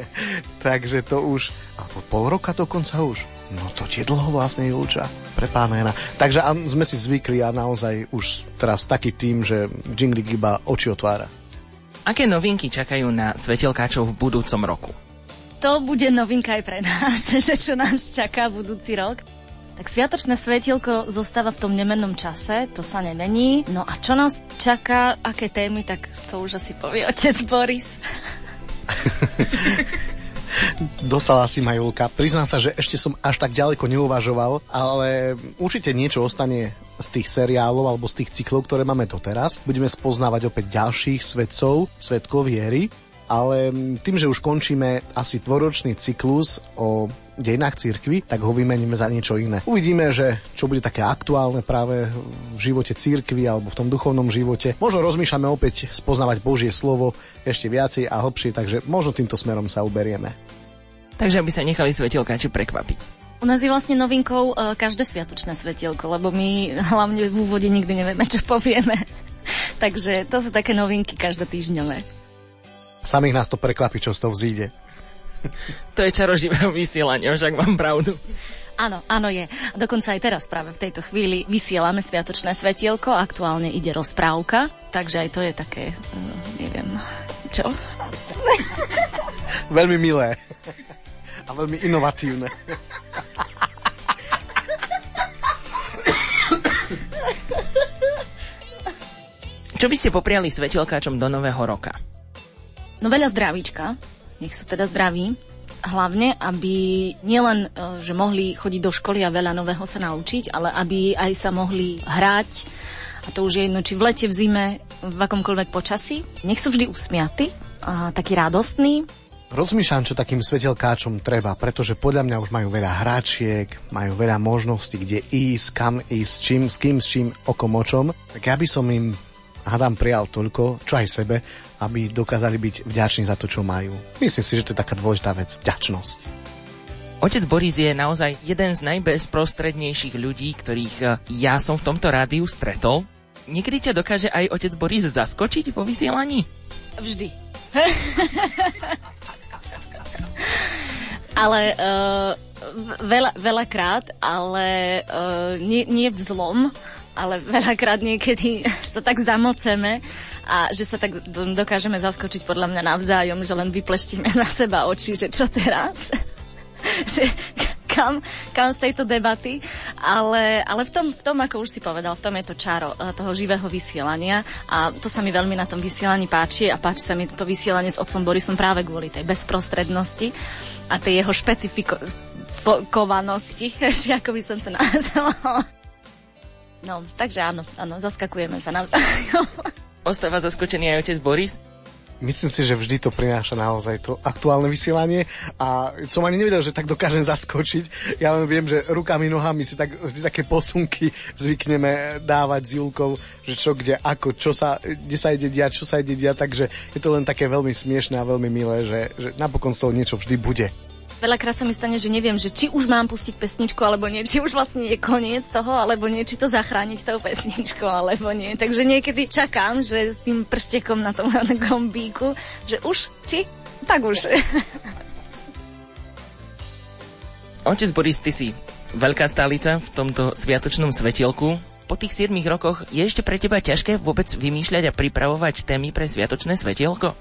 takže to už, alebo pol roka dokonca už. No to je dlho vlastne, Julča, pre pána Jana. Takže a sme si zvykli a naozaj už teraz taký tým, že Jinglik iba oči otvára. Aké novinky čakajú na svetelkáčov v budúcom roku? To bude novinka aj pre nás, že čo nás čaká budúci rok. Tak sviatočné svetielko zostáva v tom nemennom čase, to sa nemení. No a čo nás čaká, aké témy, tak to už asi povie otec Boris. Dostala si ma Julka. Priznám sa, že ešte som až tak ďaleko neuvažoval, ale určite niečo ostane z tých seriálov alebo z tých cyklov, ktoré máme doteraz. Budeme spoznávať opäť ďalších svetcov, svetkov viery, ale tým, že už končíme asi dvoročný cyklus o dejinách cirkvy, tak ho vymeníme za niečo iné. Uvidíme, že čo bude také aktuálne práve v živote cirkvy alebo v tom duchovnom živote. Možno rozmýšľame opäť spoznávať Božie slovo ešte viacej a hlbšie, takže možno týmto smerom sa uberieme. Takže aby sa nechali svetelkáči prekvapiť. U nás je vlastne novinkou uh, každé sviatočné svetielko, lebo my hlavne v úvode nikdy nevieme, čo povieme. Takže to sú také novinky každotýždňové. Samých nás to prekvapí, čo z toho vzíde. To je čaro živého vysielania, však mám pravdu. Áno, áno je. Dokonca aj teraz práve v tejto chvíli vysielame Sviatočné svetielko, aktuálne ide rozprávka, takže aj to je také, uh, neviem, čo? veľmi milé a veľmi inovatívne. Čo by ste popriali svetelkáčom do nového roka? No veľa zdravíčka, nech sú teda zdraví. Hlavne, aby nielen, e, že mohli chodiť do školy a veľa nového sa naučiť, ale aby aj sa mohli hrať, a to už je jedno, či v lete, v zime, v akomkoľvek počasí. Nech sú vždy usmiatí a takí radostní. Rozmýšľam, čo takým svetelkáčom treba, pretože podľa mňa už majú veľa hráčiek, majú veľa možností, kde ísť, kam ísť, čím, s kým, s čím, okom, očom. Tak ja by som im hádam prijal toľko, čo aj sebe, aby dokázali byť vďační za to, čo majú. Myslím si, že to je taká dôležitá vec, vďačnosť. Otec Boris je naozaj jeden z najbezprostrednejších ľudí, ktorých eh, ja som v tomto rádiu stretol. Niekedy ťa dokáže aj otec Boris zaskočiť po vysielaní? Vždy. Ale uh, v- veľa, veľakrát, ale uh, nie, nie vzlom, ale veľakrát niekedy sa tak zamoceme a že sa tak do- dokážeme zaskočiť podľa mňa navzájom, že len vypleštíme na seba oči, že čo teraz? že kam, kam z tejto debaty, ale, ale v, tom, v tom, ako už si povedal, v tom je to čaro eh, toho živého vysielania a to sa mi veľmi na tom vysielaní páči a páči sa mi to vysielanie s otcom Borisom práve kvôli tej bezprostrednosti a tej jeho špecifikovanosti, ešte ako by som to nazvala. No, takže áno, áno, zaskakujeme sa navzájom. Ostáva zaskočený aj otec Boris? Myslím si, že vždy to prináša naozaj to aktuálne vysielanie a som ani nevedel, že tak dokážem zaskočiť. Ja len viem, že rukami, nohami si tak, vždy také posunky zvykneme dávať s Julkou, že čo, kde, ako, čo sa, kde sa ide diať, čo sa ide diať, takže je to len také veľmi smiešné a veľmi milé, že, že napokon z toho niečo vždy bude. Veľakrát sa mi stane, že neviem, že či už mám pustiť pesničku alebo nie, či už vlastne je koniec toho, alebo nie, či to zachrániť tou pesničkou alebo nie. Takže niekedy čakám, že s tým prstekom na tom gombíku, že už, či, tak už. Otec Boris, ty si veľká stálica v tomto sviatočnom svetielku. Po tých 7 rokoch je ešte pre teba ťažké vôbec vymýšľať a pripravovať témy pre sviatočné svetielko?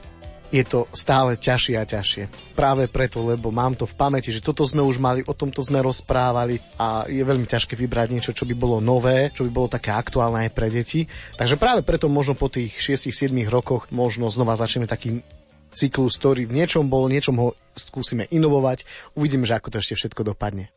Je to stále ťažšie a ťažšie. Práve preto, lebo mám to v pamäti, že toto sme už mali, o tomto sme rozprávali a je veľmi ťažké vybrať niečo, čo by bolo nové, čo by bolo také aktuálne aj pre deti. Takže práve preto možno po tých 6-7 rokoch možno znova začneme taký cyklus, ktorý v niečom bol, niečom ho skúsime inovovať. Uvidíme, že ako to ešte všetko dopadne.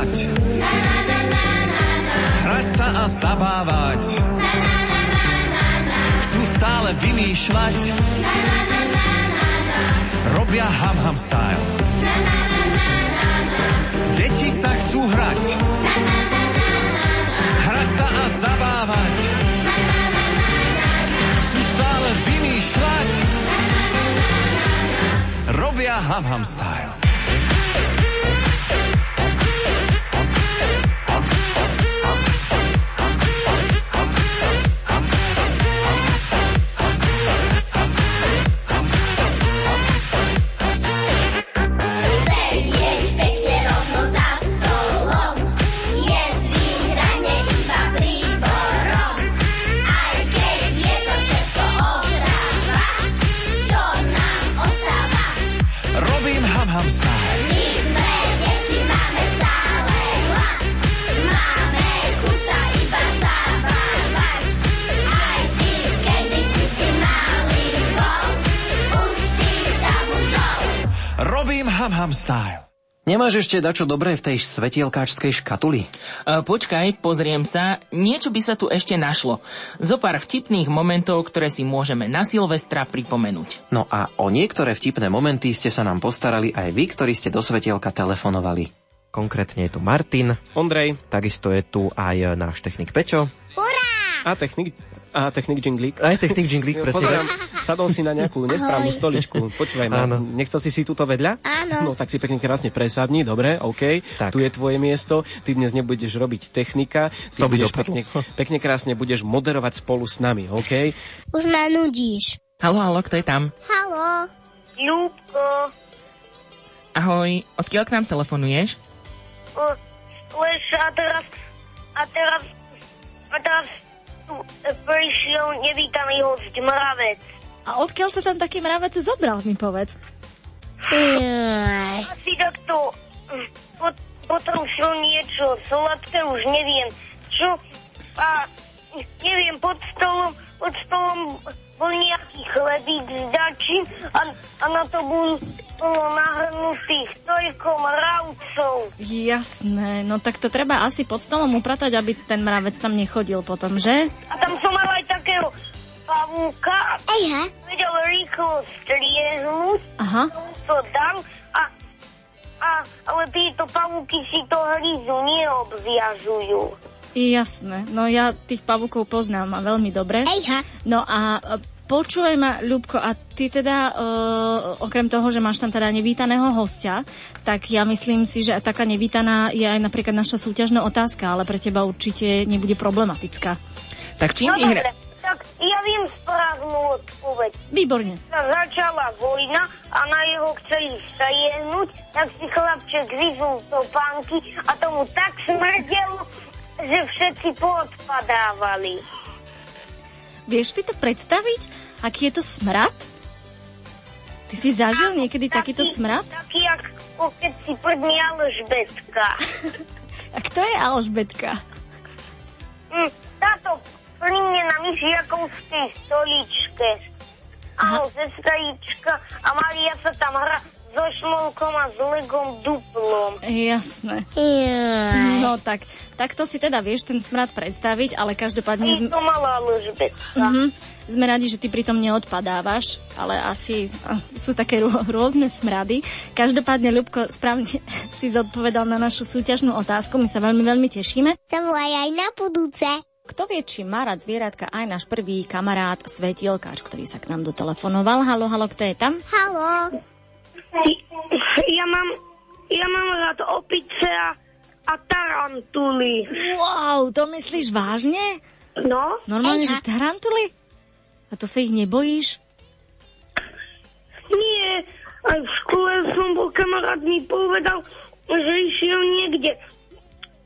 Hrať. Hrať sa a zabávať. Chcú stále vymýšľať. Robia ham ham style. Deti sa chcú hrať. Hrať sa a zabávať. Chcú stále vymýšľať. Robia ham ham style. Ham ham style. Nemáš ešte dačo dobré v tej svetielkáčskej škatuli? Uh, počkaj, pozriem sa. Niečo by sa tu ešte našlo. Zopár vtipných momentov, ktoré si môžeme na Silvestra pripomenúť. No a o niektoré vtipné momenty ste sa nám postarali aj vy, ktorí ste do svetielka telefonovali. Konkrétne je tu Martin. Ondrej. Takisto je tu aj náš technik Peťo. A technik, a technik Jinglík. Aj technik Jinglík, presne Pozerám, sadol si na nejakú nesprávnu Ahoj. stoličku. Počúvaj ma, Áno. nechcel si si túto vedľa? Áno. No tak si pekne krásne presadni, dobre, OK. Tak. Tu je tvoje miesto, ty dnes nebudeš robiť technika, ty To by budeš pekne, pekne krásne budeš moderovať spolu s nami, OK? Už ma nudíš. Halo, halo, kto je tam? Halo. Ľubko. Ahoj, odkiaľ k nám telefonuješ? Lež a teraz, a teraz, a teraz prišiel nevítaný host, mravec. A odkiaľ sa tam taký mravec zobral, mi povedz? Asi takto mm, pot, potrúsil niečo sladké, už neviem. čo a neviem, pod stolom, pod stolom bol nejaký chlebík s dačím a, a na to bol bolo nahrnutých toľko mravcov. Jasné, no tak to treba asi pod stolom upratať, aby ten mravec tam nechodil potom, že? A tam som mal aj takého pavúka. Ejha. Vedel rýchlo striehnúť. Aha. To dal a, a ale títo pavúky si to hryzu neobviažujú. Jasné, no ja tých pavúkov poznám a veľmi dobre. Ejha. No a e, počúvaj ma, Ľubko, a ty teda, uh, okrem toho, že máš tam teda nevítaného hostia, tak ja myslím si, že taká nevítaná je aj napríklad naša súťažná otázka, ale pre teba určite nebude problematická. Tak čím no vyhra... tak ja viem správnu odpoveď. Výborne. Začala vojna a na jeho chceli sa jehnúť, tak si chlapček vyzul topánky a tomu tak smrdelo, že všetci poodpadávali. Vieš si to predstaviť? Aký je to smrad? Ty si zažil niekedy takýto smrad? Taký, ako keď si prdne Alžbetka. A kto je Alžbetka? Mm, táto plíne na myšiakovskej stoličke. Sestrička. A Maria sa tam hrá so šmolkom a s legom duplom. Jasné. Jaj. No tak, takto si teda vieš ten smrad predstaviť, ale každopádne... Ty to mala Alžbetka. Mhm. Sme radi, že ty pritom neodpadávaš, ale asi sú také rô- rôzne smrady. Každopádne, Ľubko, správne si zodpovedal na našu súťažnú otázku. My sa veľmi, veľmi tešíme. Zavolaj aj na budúce. Kto vie, či má rád zvieratka aj náš prvý kamarát Svetielkáč, ktorý sa k nám dotelefonoval. Halo, halo, kto je tam? Halo. Ja mám, ja mám rád opice a, a tarantuly. Wow, to myslíš vážne? No? Normálne, že tarantuly? A to sa ich nebojíš? Nie, aj v škole som bol kamarát mi povedal, že išiel niekde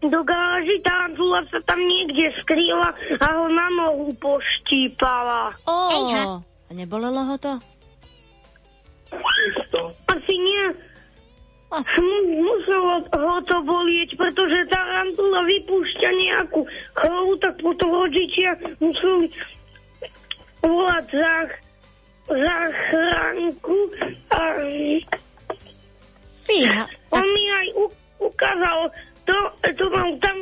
do garáži, tarantula sa tam niekde skrýla a ho na nohu poštípala. Ó, a nebolelo ho to? Asi nie. Asi. Muselo ho to bolieť, pretože tarantula vypúšťa nejakú chorobu, tak potom rodičia museli volať za, záchranku a Fíha. on mi aj u- ukázal to, to mám tam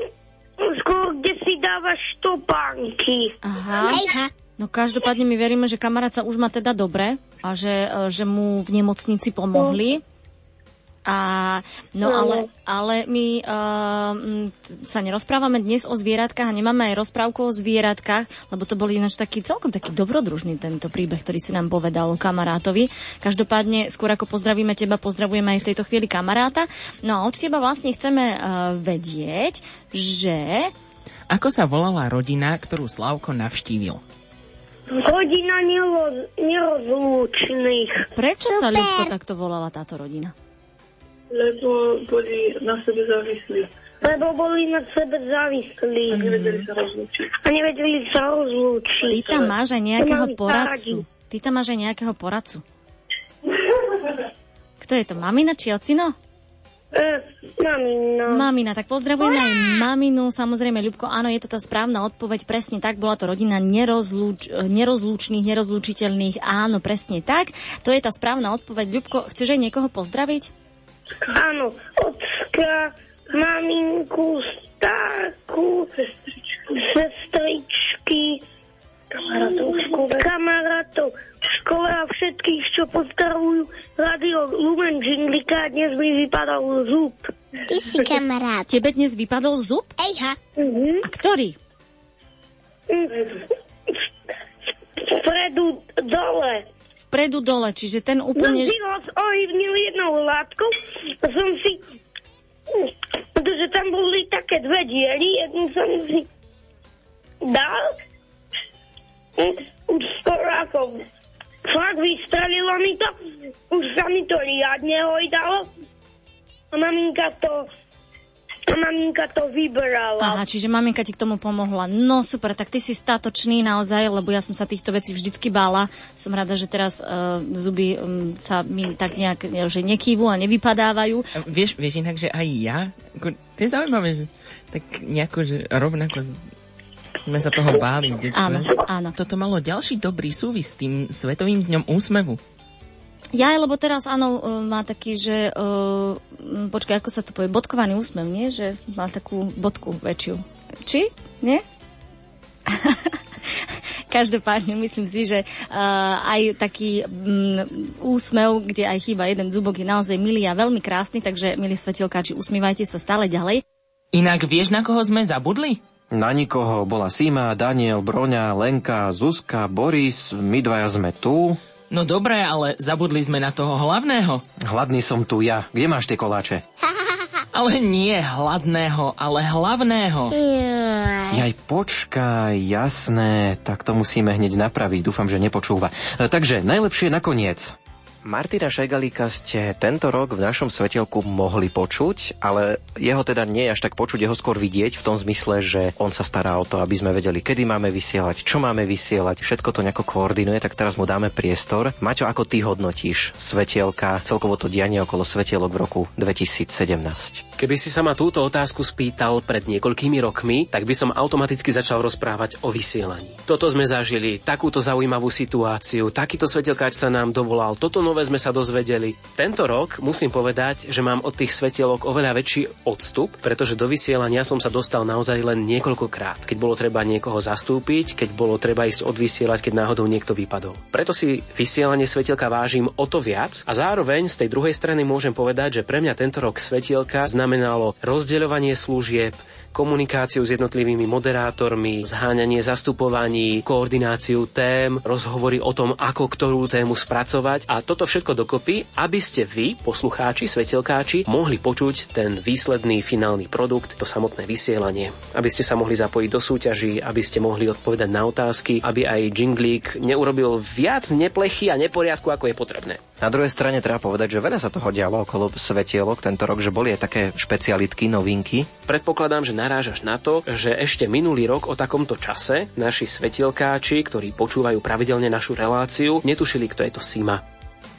skôr, kde si dávaš topánky. Aha. No každopádne my veríme, že kamarát sa už má teda dobre a že, e, že mu v nemocnici pomohli. A, no ale, ale my uh, sa nerozprávame dnes o zvieratkách a nemáme aj rozprávku o zvieratkách, lebo to bol ináč taký celkom taký dobrodružný tento príbeh, ktorý si nám povedal o kamarátovi. Každopádne, skôr ako pozdravíme teba, pozdravujeme aj v tejto chvíli kamaráta. No a od teba vlastne chceme uh, vedieť, že... Ako sa volala rodina, ktorú Slavko navštívil? Hodina nelo- nerozlúčných. Prečo sa Ľubko takto volala táto rodina? Lebo boli na sebe závislí. Lebo boli na sebe závislí. A nevedeli sa rozlúčiť. A nevedeli sa rozlúčiť. Ty tam máš aj nejakého poradcu. Ty tam máš aj nejakého poradcu. Kto je to, mamina či ocino? E, mamina. Mamina, tak pozdravujeme aj maminu. Samozrejme, Ľubko, áno, je to tá správna odpoveď. Presne tak, bola to rodina nerozlúč, nerozlúčných, nerozlúčiteľných. Áno, presne tak. To je tá správna odpoveď. Ľubko, chceš aj niekoho pozdraviť? Áno, ocka, maminku, starku, sestričky, kamarátov v škole, kamarátov v škole a všetkých, čo pozdravujú Radio Lumen Jinglika. Dnes mi vypadal zub. Ty si kamarát. Tebe dnes vypadol zub? Ejha. Mhm. A ktorý? Vpredu dole. Vpredu dole, čiže ten No, úplne... si ho ohybnil jednou látkou som si... Pretože tam boli také dve diery, jednu som si dal. Už skoro ako fakt vystrelilo mi to. Už sa mi to riadne hojdalo. A maminka to Maminka to vybrala. Aha, čiže maminka ti k tomu pomohla. No super, tak ty si statočný naozaj, lebo ja som sa týchto vecí vždycky bála. Som rada, že teraz uh, zuby um, sa mi tak nejak, že nekývu a nevypadávajú. A vieš, vieš inak, že aj ja, ako, to je zaujímavé, že tak nejako, že rovnako sme sa toho báli v detstve. Áno, áno. Toto malo ďalší dobrý súvis s tým Svetovým dňom úsmevu. Ja, lebo teraz áno, e, má taký, že uh, počkaj, ako sa to povie, bodkovaný úsmev, nie? Že má takú bodku väčšiu. Či? Nie? Každopádne myslím si, že uh, aj taký um, úsmev, kde aj chýba jeden zubok, je naozaj milý a veľmi krásny, takže milí svetelkáči, usmívajte sa stále ďalej. Inak vieš, na koho sme zabudli? Na nikoho bola Sima, Daniel, Broňa, Lenka, Zuzka, Boris, my dvaja sme tu. No dobré, ale zabudli sme na toho hlavného. Hladný som tu ja. Kde máš tie koláče? Ale nie hladného, ale hlavného. Jaj, počkaj, jasné. Tak to musíme hneď napraviť. Dúfam, že nepočúva. E, Takže najlepšie nakoniec. Martina Šajgalíka ste tento rok v našom svetelku mohli počuť, ale jeho teda nie je až tak počuť, jeho skôr vidieť v tom zmysle, že on sa stará o to, aby sme vedeli, kedy máme vysielať, čo máme vysielať, všetko to nejako koordinuje, tak teraz mu dáme priestor. Maťo, ako ty hodnotíš svetielka, celkovo to dianie okolo svetielok v roku 2017? Keby si sa ma túto otázku spýtal pred niekoľkými rokmi, tak by som automaticky začal rozprávať o vysielaní. Toto sme zažili, takúto zaujímavú situáciu, takýto svetelkáč sa nám dovolal, toto nové sme sa dozvedeli. Tento rok musím povedať, že mám od tých svetielok oveľa väčší odstup, pretože do vysielania som sa dostal naozaj len niekoľkokrát, keď bolo treba niekoho zastúpiť, keď bolo treba ísť odvysielať, keď náhodou niekto vypadol. Preto si vysielanie svetielka vážim o to viac a zároveň z tej druhej strany môžem povedať, že pre mňa tento rok svetielka znamenalo rozdeľovanie služieb, komunikáciu s jednotlivými moderátormi, zháňanie zastupovaní, koordináciu tém, rozhovory o tom, ako ktorú tému spracovať a toto všetko dokopy, aby ste vy, poslucháči, svetelkáči, mohli počuť ten výsledný finálny produkt, to samotné vysielanie. Aby ste sa mohli zapojiť do súťaží, aby ste mohli odpovedať na otázky, aby aj jinglík neurobil viac neplechy a neporiadku, ako je potrebné. Na druhej strane treba povedať, že veľa sa toho dialo okolo svetielok tento rok, že boli aj také špecialitky, novinky. Predpokladám, že narážaš na to, že ešte minulý rok o takomto čase naši svetielkáči, ktorí počúvajú pravidelne našu reláciu, netušili, kto je to Sima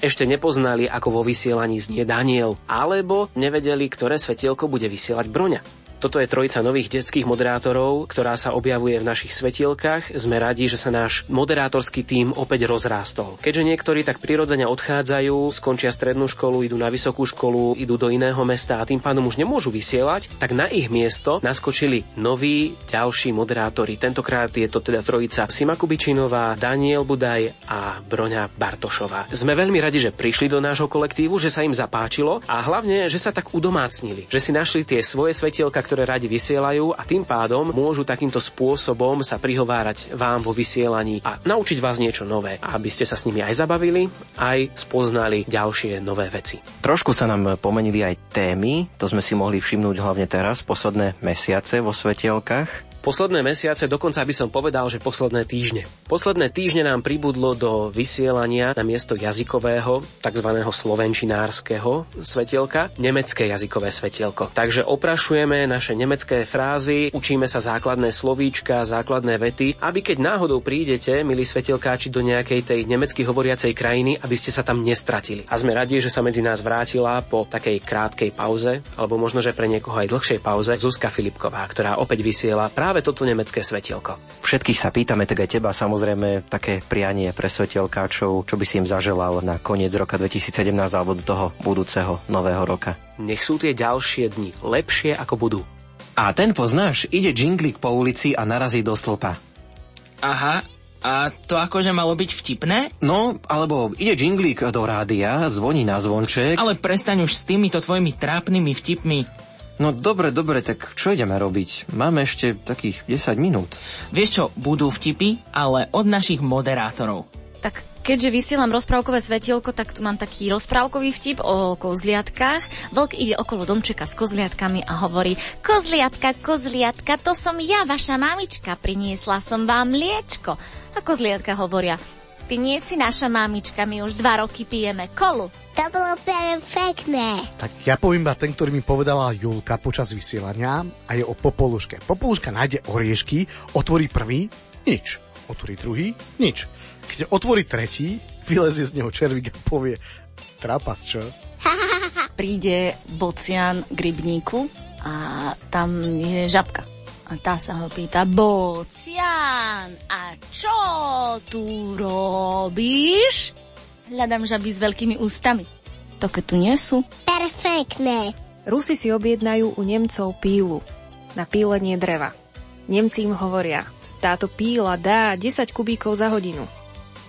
ešte nepoznali, ako vo vysielaní znie Daniel, alebo nevedeli, ktoré svetielko bude vysielať Broňa. Toto je trojica nových detských moderátorov, ktorá sa objavuje v našich svetielkach. Sme radi, že sa náš moderátorský tím opäť rozrástol. Keďže niektorí tak prirodzene odchádzajú, skončia strednú školu, idú na vysokú školu, idú do iného mesta a tým pádom už nemôžu vysielať, tak na ich miesto naskočili noví ďalší moderátori. Tentokrát je to teda trojica Sima Kubičinová, Daniel Budaj a Broňa Bartošová. Sme veľmi radi, že prišli do nášho kolektívu, že sa im zapáčilo a hlavne, že sa tak udomácnili, že si našli tie svoje svetielka, ktoré radi vysielajú a tým pádom môžu takýmto spôsobom sa prihovárať vám vo vysielaní a naučiť vás niečo nové, aby ste sa s nimi aj zabavili, aj spoznali ďalšie nové veci. Trošku sa nám pomenili aj témy, to sme si mohli všimnúť hlavne teraz, posledné mesiace vo svetielkach. Posledné mesiace, dokonca by som povedal, že posledné týždne. Posledné týždne nám pribudlo do vysielania na miesto jazykového, tzv. slovenčinárskeho svetielka, nemecké jazykové svetielko. Takže oprašujeme naše nemecké frázy, učíme sa základné slovíčka, základné vety, aby keď náhodou prídete, milí svetielkáči, do nejakej tej nemecky hovoriacej krajiny, aby ste sa tam nestratili. A sme radi, že sa medzi nás vrátila po takej krátkej pauze, alebo možno, že pre niekoho aj dlhšej pauze, Zuzka Filipková, ktorá opäť vysiela práve práve toto nemecké svetielko. Všetkých sa pýtame, tak aj teba samozrejme také prianie pre svetelkáčov, čo by si im zaželal na koniec roka 2017 alebo do toho budúceho nového roka. Nech sú tie ďalšie dni lepšie ako budú. A ten poznáš, ide džinglik po ulici a narazí do stĺpa. Aha, a to akože malo byť vtipné? No, alebo ide džinglík do rádia, zvoní na zvonček. Ale prestaň už s týmito tvojimi trápnymi vtipmi. No dobre, dobre, tak čo ideme robiť? Máme ešte takých 10 minút. Vieš čo, budú vtipy, ale od našich moderátorov. Tak keďže vysielam rozprávkové svetielko, tak tu mám taký rozprávkový vtip o kozliatkách. Vlk ide okolo domčeka s kozliatkami a hovorí Kozliatka, kozliatka, to som ja, vaša mamička, priniesla som vám mliečko. A kozliatka hovoria Ty nie si naša mamička, my už dva roky pijeme kolu. To bolo perfektné. Tak ja poviem iba ten, ktorý mi povedala Julka počas vysielania a je o popoluške. Popoluška nájde oriešky, otvorí prvý, nič. Otvorí druhý, nič. Keď otvorí tretí, vylezie z neho červík a povie, trapas, čo? Príde bocian k rybníku a tam je žabka. A tá sa ho pýta, Bocian, a čo tu robíš? Hľadám žaby s veľkými ústami. To keď tu nie sú. Perfektné. Rusi si objednajú u Nemcov pílu na pílenie dreva. Nemci im hovoria, táto píla dá 10 kubíkov za hodinu.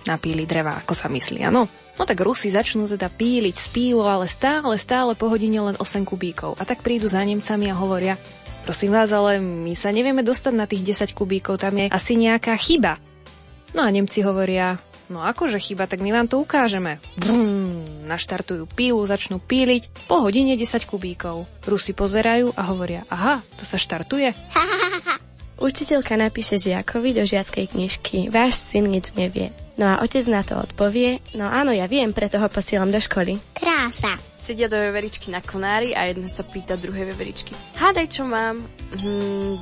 Na píli dreva, ako sa myslí, áno? No tak Rusi začnú teda píliť z pílu, ale stále, stále po hodine len 8 kubíkov. A tak prídu za Nemcami a hovoria, prosím vás, ale my sa nevieme dostať na tých 10 kubíkov, tam je asi nejaká chyba. No a Nemci hovoria, no akože chyba, tak my vám to ukážeme. Vrum, naštartujú pílu, začnú píliť, po hodine 10 kubíkov. Rusi pozerajú a hovoria, aha, to sa štartuje? Učiteľka napíše žiakovi do žiackej knižky, váš syn nič nevie. No a otec na to odpovie, no áno, ja viem, preto ho posielam do školy. Krása. Sedia do veveričky na konári a jedna sa pýta druhej veveričky. Hádaj, čo mám? Hmm,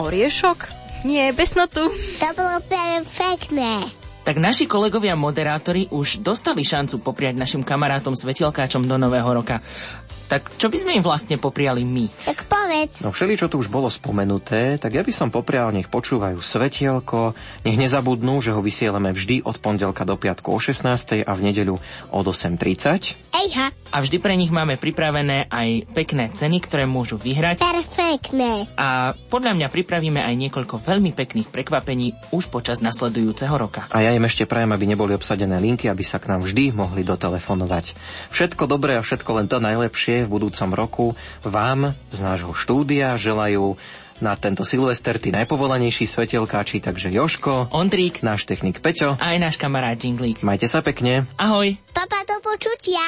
oriešok? Nie, besnotu. To bolo perfektné. Tak naši kolegovia moderátori už dostali šancu popriať našim kamarátom svetelkáčom do nového roka. Tak čo by sme im vlastne popriali my? Tak povedz. No všeli, čo tu už bolo spomenuté, tak ja by som poprial, nech počúvajú svetielko, nech nezabudnú, že ho vysielame vždy od pondelka do piatku o 16. a v nedeľu od 8.30. Ejha. A vždy pre nich máme pripravené aj pekné ceny, ktoré môžu vyhrať. Perfektné. A podľa mňa pripravíme aj niekoľko veľmi pekných prekvapení už počas nasledujúceho roka. A ja im ešte prajem, aby neboli obsadené linky, aby sa k nám vždy mohli dotelefonovať. Všetko dobré a všetko len to najlepšie v budúcom roku vám z nášho štúdia želajú na tento Silvester tí najpovolanejší svetelkáči, takže Joško, Ondrík, náš technik Peťo a aj náš kamarát Jinglík. Majte sa pekne. Ahoj. Papa, do počutia.